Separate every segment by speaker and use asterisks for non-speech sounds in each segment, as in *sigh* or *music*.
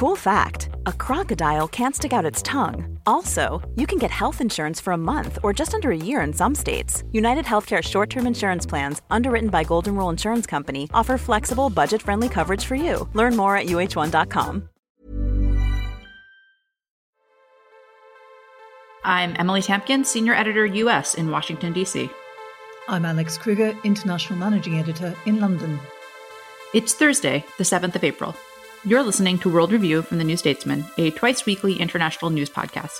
Speaker 1: Cool fact a crocodile can't stick out its tongue. Also, you can get health insurance for a month or just under a year in some states. United Healthcare short term insurance plans, underwritten by Golden Rule Insurance Company, offer flexible, budget friendly coverage for you. Learn more at uh1.com.
Speaker 2: I'm Emily Tamkin, Senior Editor US in Washington, D.C.
Speaker 3: I'm Alex Kroeger, International Managing Editor in London.
Speaker 2: It's Thursday, the 7th of April. You're listening to World Review from the New Statesman, a twice weekly international news podcast.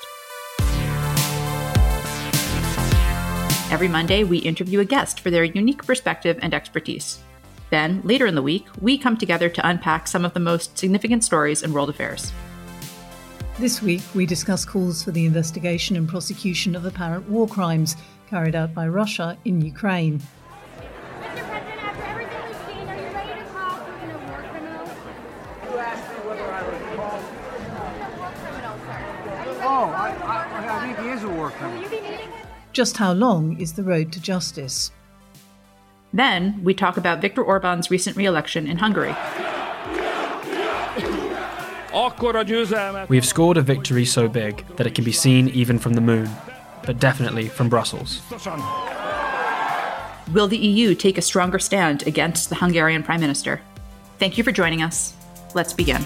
Speaker 2: Every Monday, we interview a guest for their unique perspective and expertise. Then, later in the week, we come together to unpack some of the most significant stories in world affairs.
Speaker 3: This week, we discuss calls for the investigation and prosecution of apparent war crimes carried out by Russia in Ukraine. Just how long is the road to justice?
Speaker 2: Then we talk about Viktor Orban's recent re election in Hungary.
Speaker 4: We've scored a victory so big that it can be seen even from the moon, but definitely from Brussels.
Speaker 2: Will the EU take a stronger stand against the Hungarian Prime Minister? Thank you for joining us. Let's begin.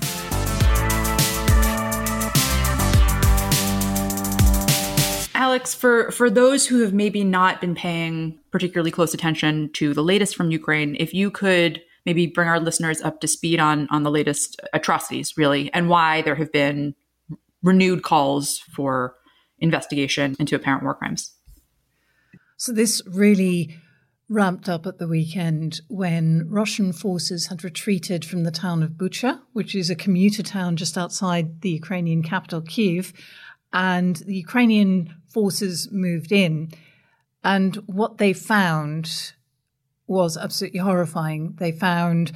Speaker 2: Alex, for for those who have maybe not been paying particularly close attention to the latest from Ukraine, if you could maybe bring our listeners up to speed on on the latest atrocities, really, and why there have been renewed calls for investigation into apparent war crimes.
Speaker 3: So this really ramped up at the weekend when Russian forces had retreated from the town of Bucha, which is a commuter town just outside the Ukrainian capital, Kiev, and the Ukrainian forces moved in. And what they found was absolutely horrifying. They found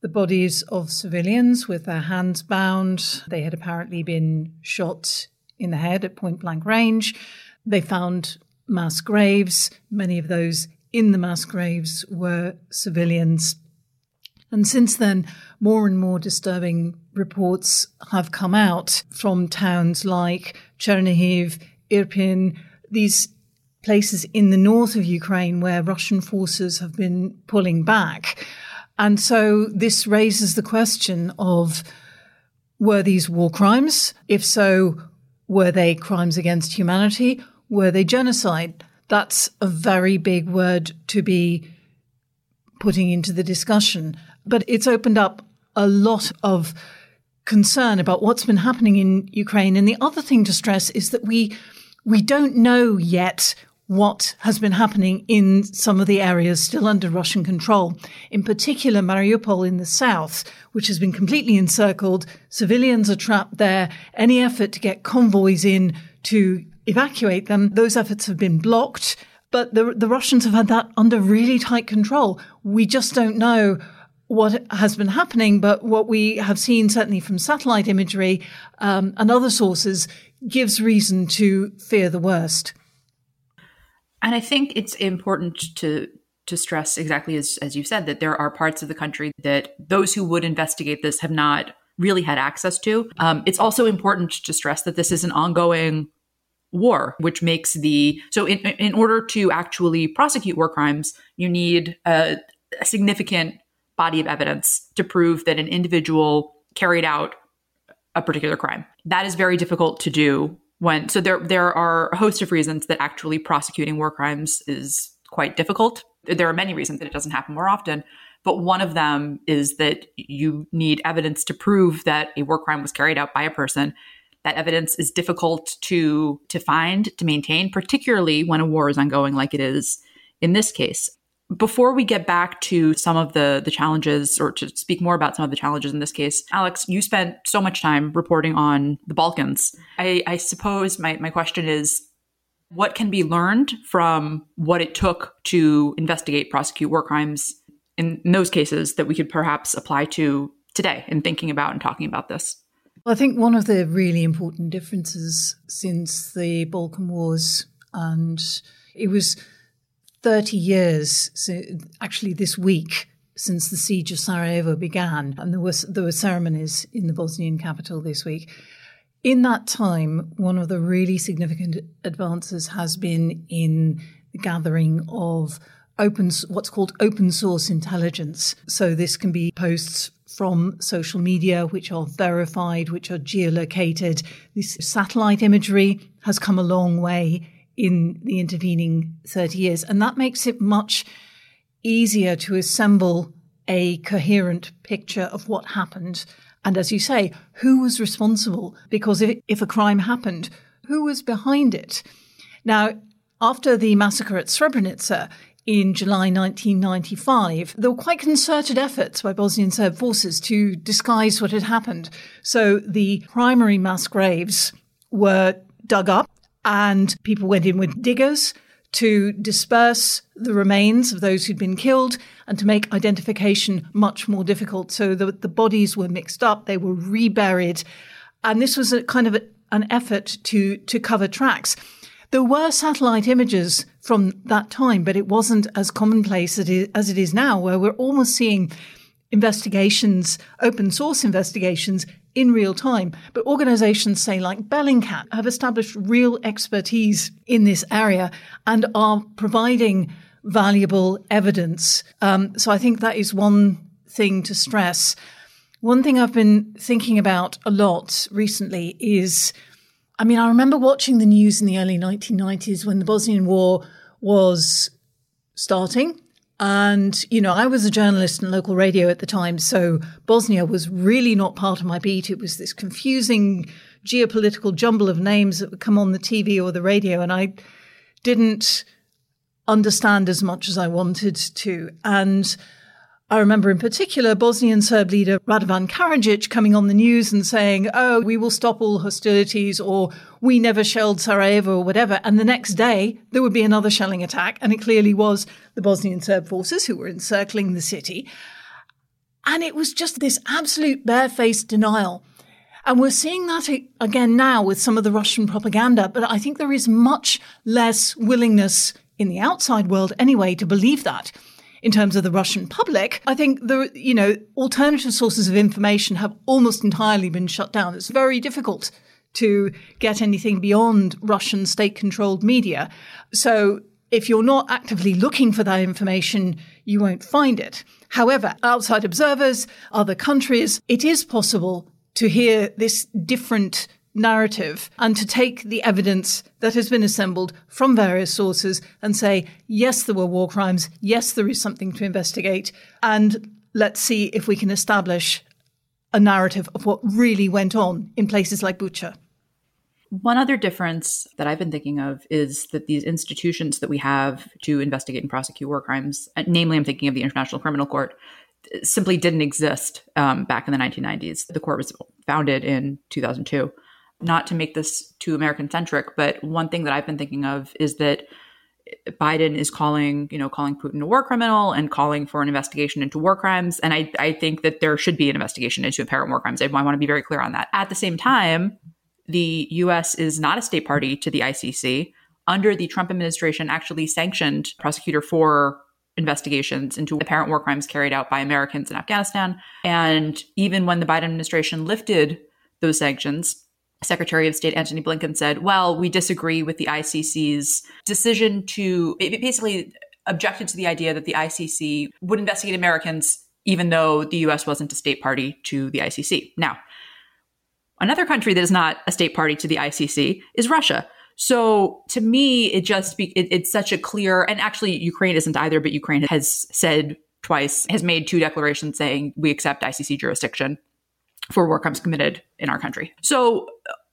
Speaker 3: the bodies of civilians with their hands bound. They had apparently been shot in the head at point blank range. They found mass graves. Many of those in the mass graves were civilians. And since then, more and more disturbing reports have come out from towns like Chernihiv, Irpin, these places in the north of Ukraine where Russian forces have been pulling back. And so this raises the question of were these war crimes? If so, were they crimes against humanity? Were they genocide? That's a very big word to be putting into the discussion. But it's opened up a lot of concern about what's been happening in Ukraine. And the other thing to stress is that we we don't know yet what has been happening in some of the areas still under Russian control. In particular, Mariupol in the south, which has been completely encircled. Civilians are trapped there. Any effort to get convoys in to evacuate them, those efforts have been blocked. But the, the Russians have had that under really tight control. We just don't know what has been happening, but what we have seen, certainly from satellite imagery um, and other sources, gives reason to fear the worst.
Speaker 2: And I think it's important to to stress exactly as, as you said that there are parts of the country that those who would investigate this have not really had access to. Um, it's also important to stress that this is an ongoing war, which makes the so in in order to actually prosecute war crimes, you need a, a significant body of evidence to prove that an individual carried out a particular crime. That is very difficult to do when so there there are a host of reasons that actually prosecuting war crimes is quite difficult. There are many reasons that it doesn't happen more often, but one of them is that you need evidence to prove that a war crime was carried out by a person. That evidence is difficult to to find, to maintain, particularly when a war is ongoing like it is in this case. Before we get back to some of the the challenges or to speak more about some of the challenges in this case alex you spent so much time reporting on the balkans. I, I suppose my, my question is what can be learned from what it took to investigate prosecute war crimes in, in those cases that we could perhaps apply to today in thinking about and talking about this?
Speaker 3: Well, I think one of the really important differences since the Balkan Wars, and it was 30 years, so actually this week, since the siege of Sarajevo began, and there was there were ceremonies in the Bosnian capital this week. In that time, one of the really significant advances has been in the gathering of open what's called open source intelligence. So this can be posts from social media which are verified, which are geolocated. This satellite imagery has come a long way in the intervening 30 years. And that makes it much easier to assemble a coherent picture of what happened. And as you say, who was responsible? Because if, if a crime happened, who was behind it? Now, after the massacre at Srebrenica in July 1995, there were quite concerted efforts by Bosnian Serb forces to disguise what had happened. So the primary mass graves were dug up and people went in with diggers to disperse the remains of those who'd been killed and to make identification much more difficult. So the, the bodies were mixed up, they were reburied, and this was a kind of a, an effort to to cover tracks. There were satellite images from that time, but it wasn't as commonplace as it is now, where we're almost seeing investigations, open source investigations in real time. But organizations, say like Bellingcat, have established real expertise in this area and are providing valuable evidence. Um, so I think that is one thing to stress. One thing I've been thinking about a lot recently is I mean, I remember watching the news in the early 1990s when the Bosnian War was starting and, you know, I was a journalist in local radio at the time, so Bosnia was really not part of my beat. It was this confusing geopolitical jumble of names that would come on the TV or the radio, and I didn't understand as much as I wanted to. And I remember in particular Bosnian Serb leader Radovan Karadzic coming on the news and saying, Oh, we will stop all hostilities or we never shelled Sarajevo or whatever. And the next day there would be another shelling attack. And it clearly was the Bosnian Serb forces who were encircling the city. And it was just this absolute barefaced denial. And we're seeing that again now with some of the Russian propaganda. But I think there is much less willingness in the outside world anyway to believe that in terms of the Russian public, I think the you know alternative sources of information have almost entirely been shut down. It's very difficult to get anything beyond Russian state-controlled media. So if you're not actively looking for that information, you won't find it. However, outside observers, other countries, it is possible to hear this different narrative and to take the evidence that has been assembled from various sources and say, yes, there were war crimes. Yes, there is something to investigate. And let's see if we can establish a narrative of what really went on in places like Bucha.
Speaker 2: One other difference that I've been thinking of is that these institutions that we have to investigate and prosecute war crimes, namely, I'm thinking of the International Criminal Court, simply didn't exist um, back in the 1990s. The court was founded in 2002 not to make this too American centric, but one thing that I've been thinking of is that Biden is calling, you know, calling Putin a war criminal and calling for an investigation into war crimes. And I, I think that there should be an investigation into apparent war crimes. I, I want to be very clear on that. At the same time, the US is not a state party to the ICC. Under the Trump administration, actually sanctioned prosecutor for investigations into apparent war crimes carried out by Americans in Afghanistan. And even when the Biden administration lifted those sanctions, Secretary of State Antony Blinken said, well, we disagree with the ICC's decision to basically objected to the idea that the ICC would investigate Americans even though the US wasn't a state party to the ICC. Now, another country that is not a state party to the ICC is Russia. So to me, it just be, it, it's such a clear, and actually Ukraine isn't either, but Ukraine has said twice, has made two declarations saying we accept ICC jurisdiction for war crimes committed in our country. So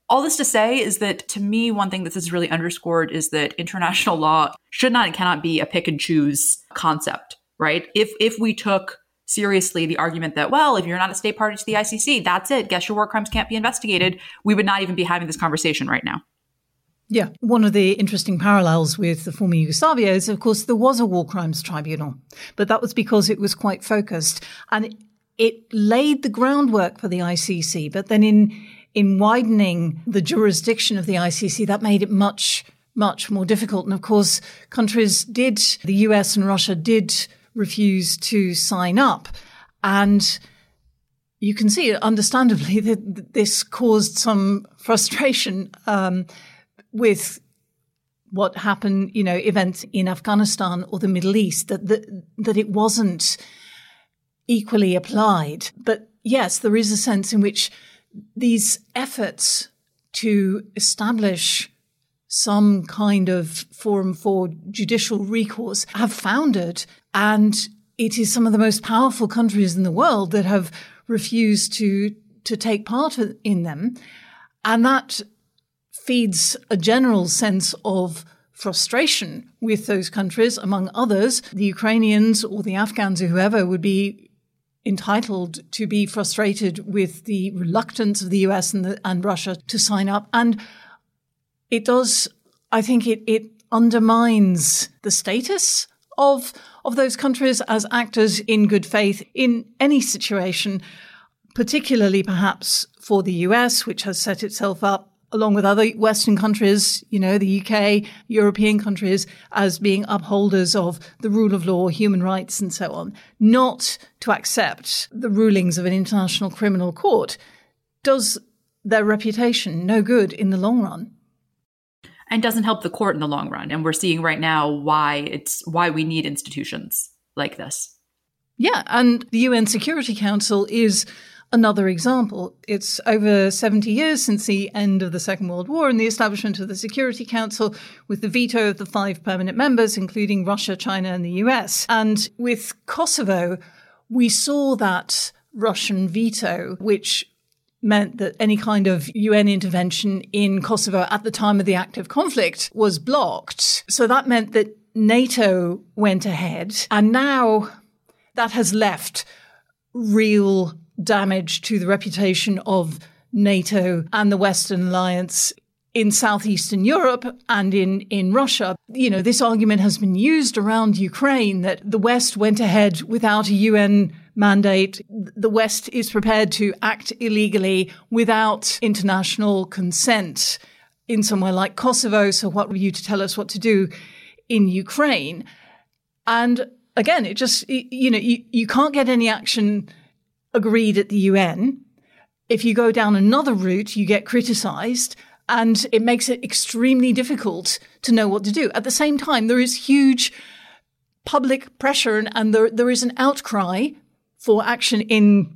Speaker 2: All this to say is that to me, one thing that this is really underscored is that international law should not and cannot be a pick and choose concept, right? If if we took seriously the argument that, well, if you're not a state party to the ICC, that's it. Guess your war crimes can't be investigated. We would not even be having this conversation right now.
Speaker 3: Yeah. One of the interesting parallels with the former Yugoslavia is, of course, there was a war crimes tribunal, but that was because it was quite focused and it laid the groundwork for the ICC. But then in, in widening the jurisdiction of the ICC, that made it much, much more difficult. And of course, countries did, the US and Russia did refuse to sign up. And you can see, understandably, *laughs* that this caused some frustration. Um, with what happened, you know, events in Afghanistan or the Middle East, that, that, that it wasn't equally applied. But yes, there is a sense in which these efforts to establish some kind of forum for judicial recourse have foundered. And it is some of the most powerful countries in the world that have refused to, to take part in them. And that feeds a general sense of frustration with those countries, among others. The Ukrainians or the Afghans or whoever would be entitled to be frustrated with the reluctance of the US and, the, and Russia to sign up. And it does, I think it, it undermines the status of, of those countries as actors in good faith in any situation, particularly perhaps for the US, which has set itself up along with other Western countries, you know, the UK, European countries, as being upholders of the rule of law, human rights, and so on, not to accept the rulings of an international criminal court, does their reputation no good in the long run.
Speaker 2: And doesn't help the court in the long run. And we're seeing right now why it's why we need institutions like this.
Speaker 3: Yeah, and the UN Security Council is another example. It's over 70 years since the end of the Second World War and the establishment of the Security Council with the veto of the five permanent members, including Russia, China, and the US. And with Kosovo, we saw that Russian veto, which meant that any kind of UN intervention in Kosovo at the time of the active conflict was blocked. So that meant that NATO went ahead. And now that has left real damage to the reputation of NATO and the Western alliance in southeastern Europe and in, in Russia. You know, this argument has been used around Ukraine that the West went ahead without a UN mandate. The West is prepared to act illegally without international consent in somewhere like Kosovo. So what were you to tell us what to do in Ukraine? And again, it just, you know, you, you can't get any action agreed at the UN. If you go down another route, you get criticized and it makes it extremely difficult to know what to do. At the same time, there is huge public pressure and, and there, there is an outcry for action in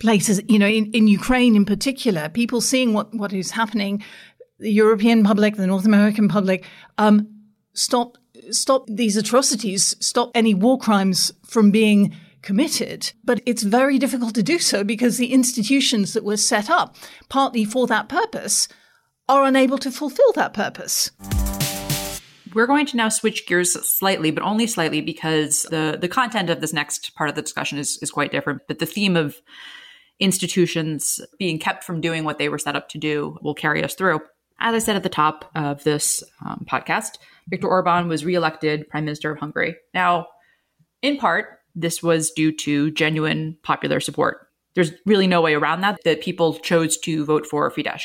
Speaker 3: places, you know, in, in Ukraine in particular, people seeing what, what is happening, the European public, the North American public, um, stop, stop these atrocities, stop any war crimes from being committed. But it's very difficult to do so because the institutions that were set up partly for that purpose are unable to fulfill that purpose.
Speaker 2: We're going to now switch gears slightly, but only slightly because the, the content of this next part of the discussion is, is quite different. But the theme of institutions being kept from doing what they were set up to do will carry us through. As I said at the top of this um, podcast, Viktor Orban was reelected Prime Minister of Hungary. Now, in part, this was due to genuine popular support. There's really no way around that, that people chose to vote for Fidesz.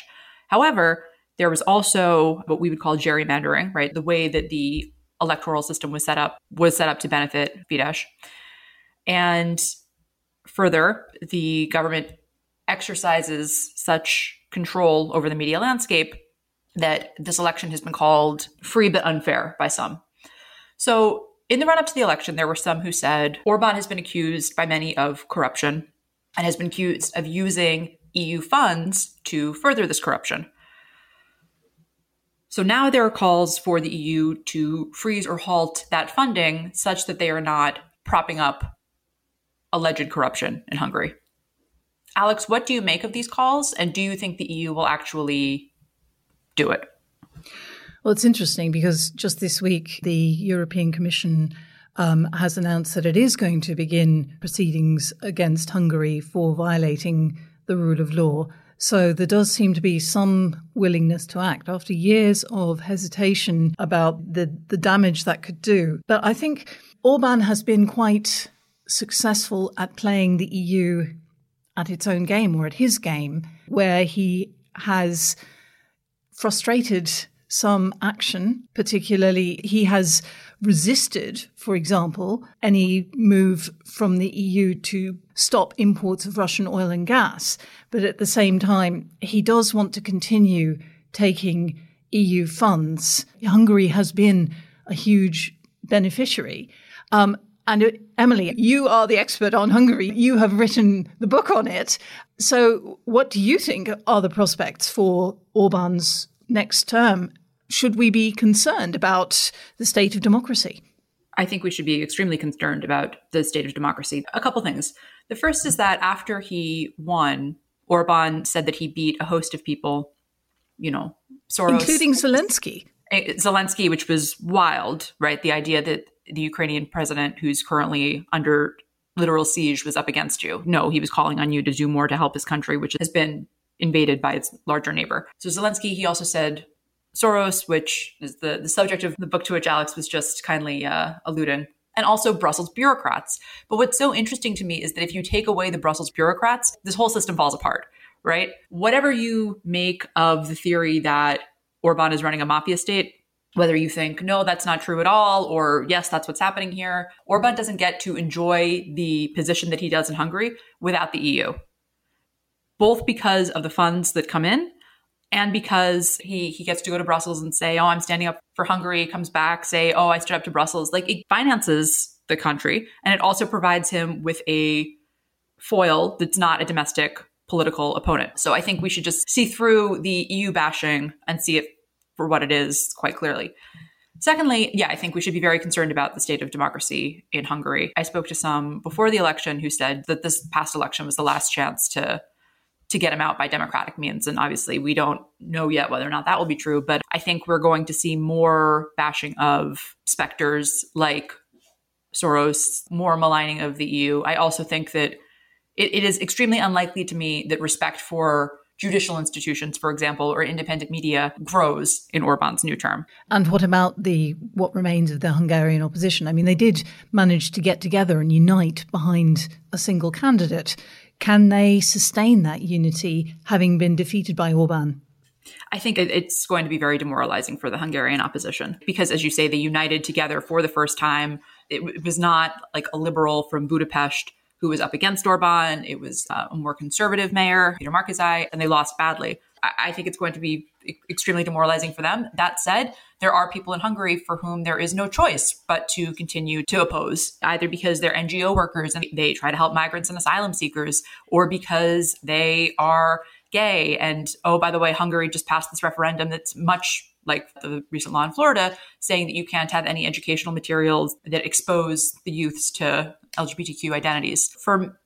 Speaker 2: However, there was also what we would call gerrymandering, right? The way that the electoral system was set up was set up to benefit Fidesz. And further, the government exercises such control over the media landscape that this election has been called free but unfair by some. So in the run up to the election, there were some who said Orban has been accused by many of corruption and has been accused of using EU funds to further this corruption. So now there are calls for the EU to freeze or halt that funding such that they are not propping up alleged corruption in Hungary. Alex, what do you make of these calls? And do you think the EU will actually do it?
Speaker 3: Well, it's interesting because just this week, the European Commission um, has announced that it is going to begin proceedings against Hungary for violating the rule of law. So there does seem to be some willingness to act after years of hesitation about the, the damage that could do. But I think Orban has been quite successful at playing the EU at its own game or at his game, where he has frustrated some action, particularly he has resisted, for example, any move from the EU to stop imports of Russian oil and gas. But at the same time, he does want to continue taking EU funds. Hungary has been a huge beneficiary. Um, and uh, Emily, you are the expert on Hungary. You have written the book on it. So, what do you think are the prospects for Orban's next term should we be concerned about the state of democracy?
Speaker 2: I think we should be extremely concerned about the state of democracy. A couple things. The first is that after he won, Orban said that he beat a host of people, you know, Soros.
Speaker 3: Including Zelensky.
Speaker 2: Eh, Zelensky, which was wild, right? The idea that the Ukrainian president, who's currently under literal siege, was up against you. No, he was calling on you to do more to help his country, which has been invaded by its larger neighbor. So Zelensky, he also said Soros, which is the, the subject of the book to which Alex was just kindly uh, alluding, and also Brussels bureaucrats. But what's so interesting to me is that if you take away the Brussels bureaucrats, this whole system falls apart, right? Whatever you make of the theory that Orban is running a mafia state, whether you think, no, that's not true at all, or yes, that's what's happening here, Orban doesn't get to enjoy the position that he does in Hungary without the EU. Both because of the funds that come in and because he he gets to go to Brussels and say, "Oh, I'm standing up for Hungary," comes back say, "Oh, I stood up to Brussels." Like it finances the country, and it also provides him with a foil that's not a domestic political opponent. So I think we should just see through the EU bashing and see it for what it is quite clearly. Secondly, yeah, I think we should be very concerned about the state of democracy in Hungary. I spoke to some before the election who said that this past election was the last chance to to get him out by democratic means. And obviously, we don't know yet whether or not that will be true. But I think we're going to see more bashing of specters like Soros, more maligning of the EU. I also think that it, it is extremely unlikely to me that respect for judicial institutions, for example, or independent media grows in Orban's new term.
Speaker 3: And what about the what remains of the Hungarian opposition? I mean, they did manage to get together and unite behind a single candidate. Can they sustain that unity having been defeated by Orban?
Speaker 2: I think it's going to be very demoralizing for the Hungarian opposition because, as you say, they united together for the first time. It, was not like a liberal from Budapest who was up against Orban. It was uh, a more conservative mayor, Peter Márki-Zay, and they lost badly. I think it's going to be extremely demoralizing for them. That said, there are people in Hungary for whom there is no choice but to continue to oppose, either because they're NGO workers and they try to help migrants and asylum seekers, or because they are gay. And oh, by the way, Hungary just passed this referendum that's much like the recent law in Florida, saying that you can't have any educational materials that expose the youths to LGBTQ identities. For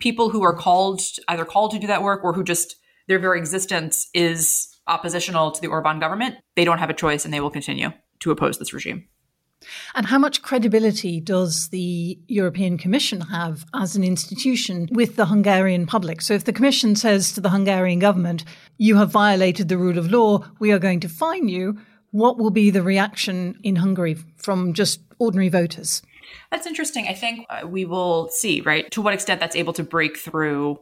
Speaker 2: people who are called, either called to do that work or who just their very existence is oppositional to the Orban government, they don't have a choice and they will continue to oppose this regime.
Speaker 3: And how much credibility does the European Commission have as an institution with the Hungarian public? So, if the Commission says to the Hungarian government, you have violated the rule of law, we are going to fine you, what will be the reaction in Hungary from just ordinary voters?
Speaker 2: That's interesting. I think uh, we will see, right, to what extent that's able to break through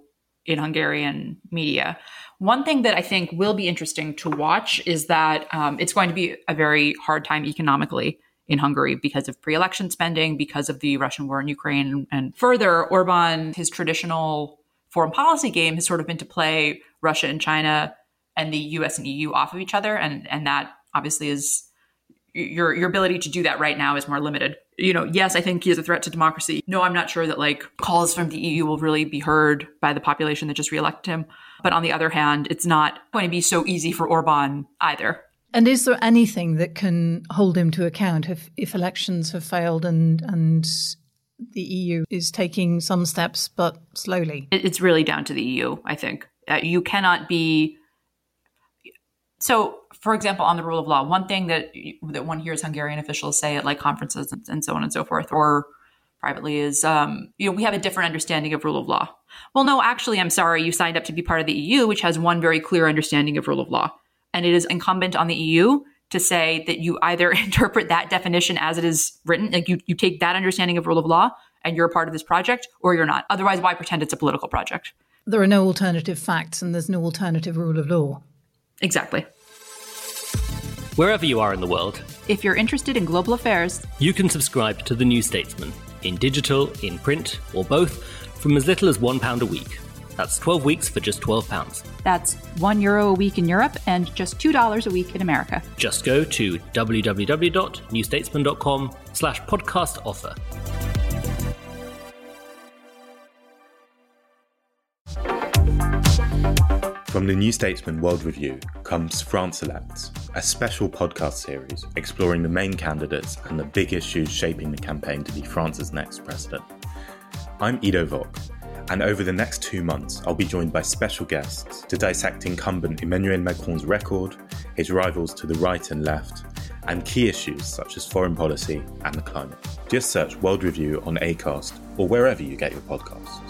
Speaker 2: in Hungarian media. One thing that I think will be interesting to watch is that um, it's going to be a very hard time economically in Hungary because of pre election spending, because of the Russian war in Ukraine. And further, Orban, his traditional foreign policy game has sort of been to play Russia and China and the US and EU off of each other. And, and that obviously is your, your ability to do that right now is more limited you know, yes, I think he is a threat to democracy. No, I'm not sure that like calls from the EU will really be heard by the population that just reelected him. But on the other hand, it's not going to be so easy for Orban either.
Speaker 3: And is there anything that can hold him to account if, if elections have failed and and the EU is taking some steps, but slowly.
Speaker 2: It's really down to the EU, I think. Uh, you cannot be. So, for example, on the rule of law, one thing that that one hears Hungarian officials say at like conferences and, and so on and so forth, or privately, is um, you know we have a different understanding of rule of law. Well, no, actually, I'm sorry, you signed up to be part of the EU, which has one very clear understanding of rule of law, and it is incumbent on the EU to say that you either *laughs* interpret that definition as it is written, like you, you take that understanding of rule of law and you're a part of this project, or you're not. Otherwise, why pretend it's a political project?
Speaker 3: There are no alternative facts and there's no alternative rule of law.
Speaker 2: Exactly.
Speaker 5: Wherever you are in the world,
Speaker 2: if you're interested in global affairs,
Speaker 5: you can subscribe to The New Statesman in digital, in print, or both from as little as £1 a week. That's 12 weeks for just £12.
Speaker 2: That's 1 euro a week in Europe and just $2 a week in America.
Speaker 5: Just go to www.newstatesman.com slash podcast offer.
Speaker 6: From the New Statesman World Review comes France Elects, a special podcast series exploring the main candidates and the big issues shaping the campaign to be France's next president. I'm Ido Vock and over the next two months, I'll be joined by special guests to dissect incumbent Emmanuel Macron's record, his rivals to the right and left, and key issues such as foreign policy and the climate. Just search World Review on ACAST or wherever you get your podcasts.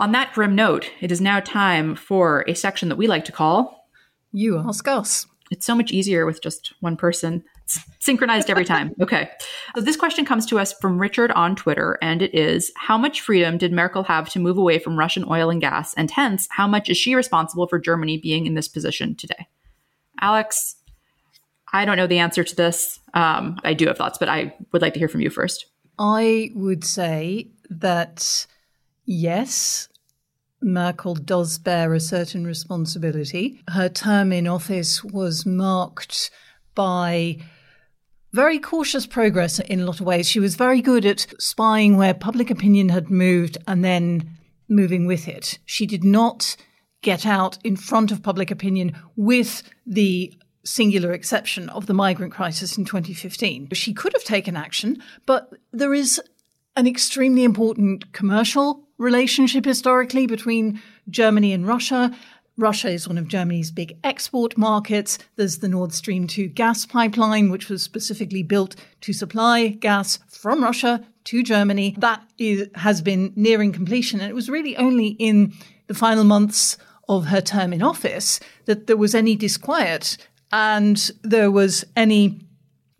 Speaker 2: On that grim note, it is now time for a section that we like to call
Speaker 3: You Ask Us.
Speaker 2: It's so much easier with just one person. It's synchronized every time. *laughs* Okay. So this question comes to us from Richard on Twitter, and it is How much freedom did Merkel have to move away from Russian oil and gas? And hence, how much is she responsible for Germany being in this position today? Alex, I don't know the answer to this. Um, I do have thoughts, but I would like to hear from you first.
Speaker 3: I would say that yes, Merkel does bear a certain responsibility. Her term in office was marked by very cautious progress in a lot of ways. She was very good at spying where public opinion had moved and then moving with it. She did not get out in front of public opinion with the singular exception of the migrant crisis in 2015. She could have taken action, but there is an extremely important commercial relationship historically between Germany and Russia. Russia is one of Germany's big export markets. There's the Nord Stream 2 gas pipeline, which was specifically built to supply gas from Russia to Germany. That is, has been nearing completion. And it was really only in the final months of her term in office that there was any disquiet and there was any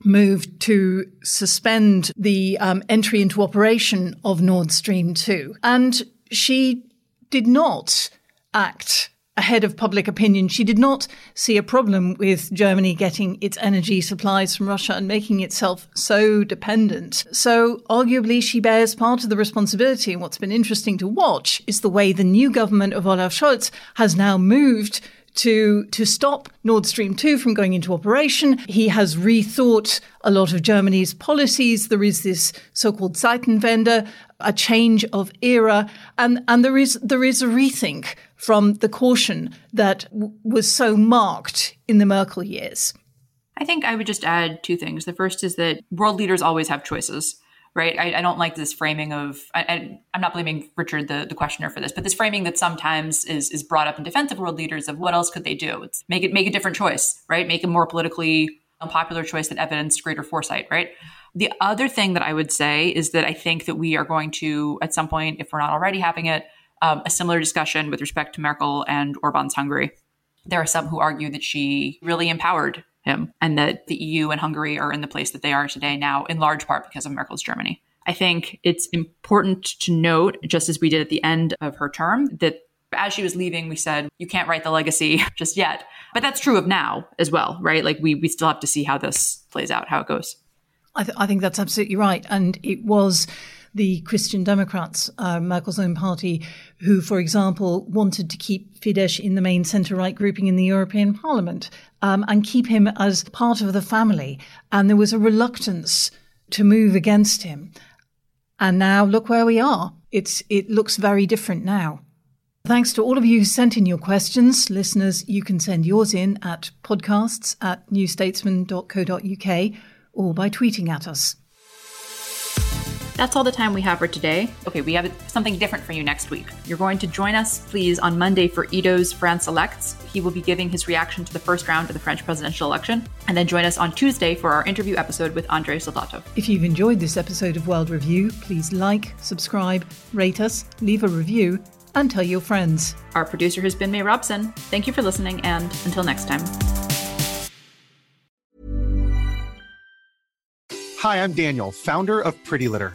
Speaker 3: moved to suspend the um, entry into operation of Nord Stream 2. And she did not act ahead of public opinion. She did not see a problem with Germany getting its energy supplies from Russia and making itself so dependent. So, arguably, she bears part of the responsibility. And what's been interesting to watch is the way the new government of Olaf Scholz has now moved to to stop Nord Stream 2 from going into operation. He has rethought a lot of Germany's policies. There is this so-called Zeitenwende, a change of era, and and there is there is a rethink from the caution that w- was so marked in the Merkel years.
Speaker 2: I think I would just add two things. The first is that world leaders always have choices right? I, I, don't like this framing of. I, am not blaming Richard, the, the questioner, for this, but this framing that sometimes is is brought up in defense of world leaders of what else could they do? It's make it make a different choice, right? Make a more politically unpopular choice that evidenced greater foresight, right? The other thing that I would say is that I think that we are going to, at some point, if we're not already having it, um, a similar discussion with respect to Merkel and Orban's Hungary. There are some who argue that she really empowered him and that the EU and Hungary are in the place that they are today now, in large part because of Merkel's Germany. I think it's important to note, just as we did at the end of her term, that as she was leaving, we said, you can't write the legacy *laughs* just yet. But that's true of now as well, right? Like we, we still have to see how this plays out, how it goes.
Speaker 3: I, th- I think that's absolutely right. And it was the Christian Democrats, uh, Merkel's own party, who, for example, wanted to keep Fidesz in the main centre right grouping in the European Parliament um, and keep him as part of the family. And there was a reluctance to move against him. And now look where we are. It's, it looks very different now. Thanks to all of you who sent in your questions. Listeners, you can send yours in at podcasts at newstatesman.co.uk or by tweeting at us.
Speaker 2: That's all the time we have for today. Okay, we have something different for you next week. You're going to join us, please, on Monday for Ido's France Elects. He will be giving his reaction to the first round of the French presidential election. And then join us on Tuesday for our interview episode with Andrei Soldatov.
Speaker 3: If you've enjoyed this episode of World Review, please like, subscribe, rate us, leave a review, and tell your friends.
Speaker 2: Our producer has been May Robson. Thank you for listening, and until next time.
Speaker 7: Hi, I'm Daniel, founder of Pretty Litter.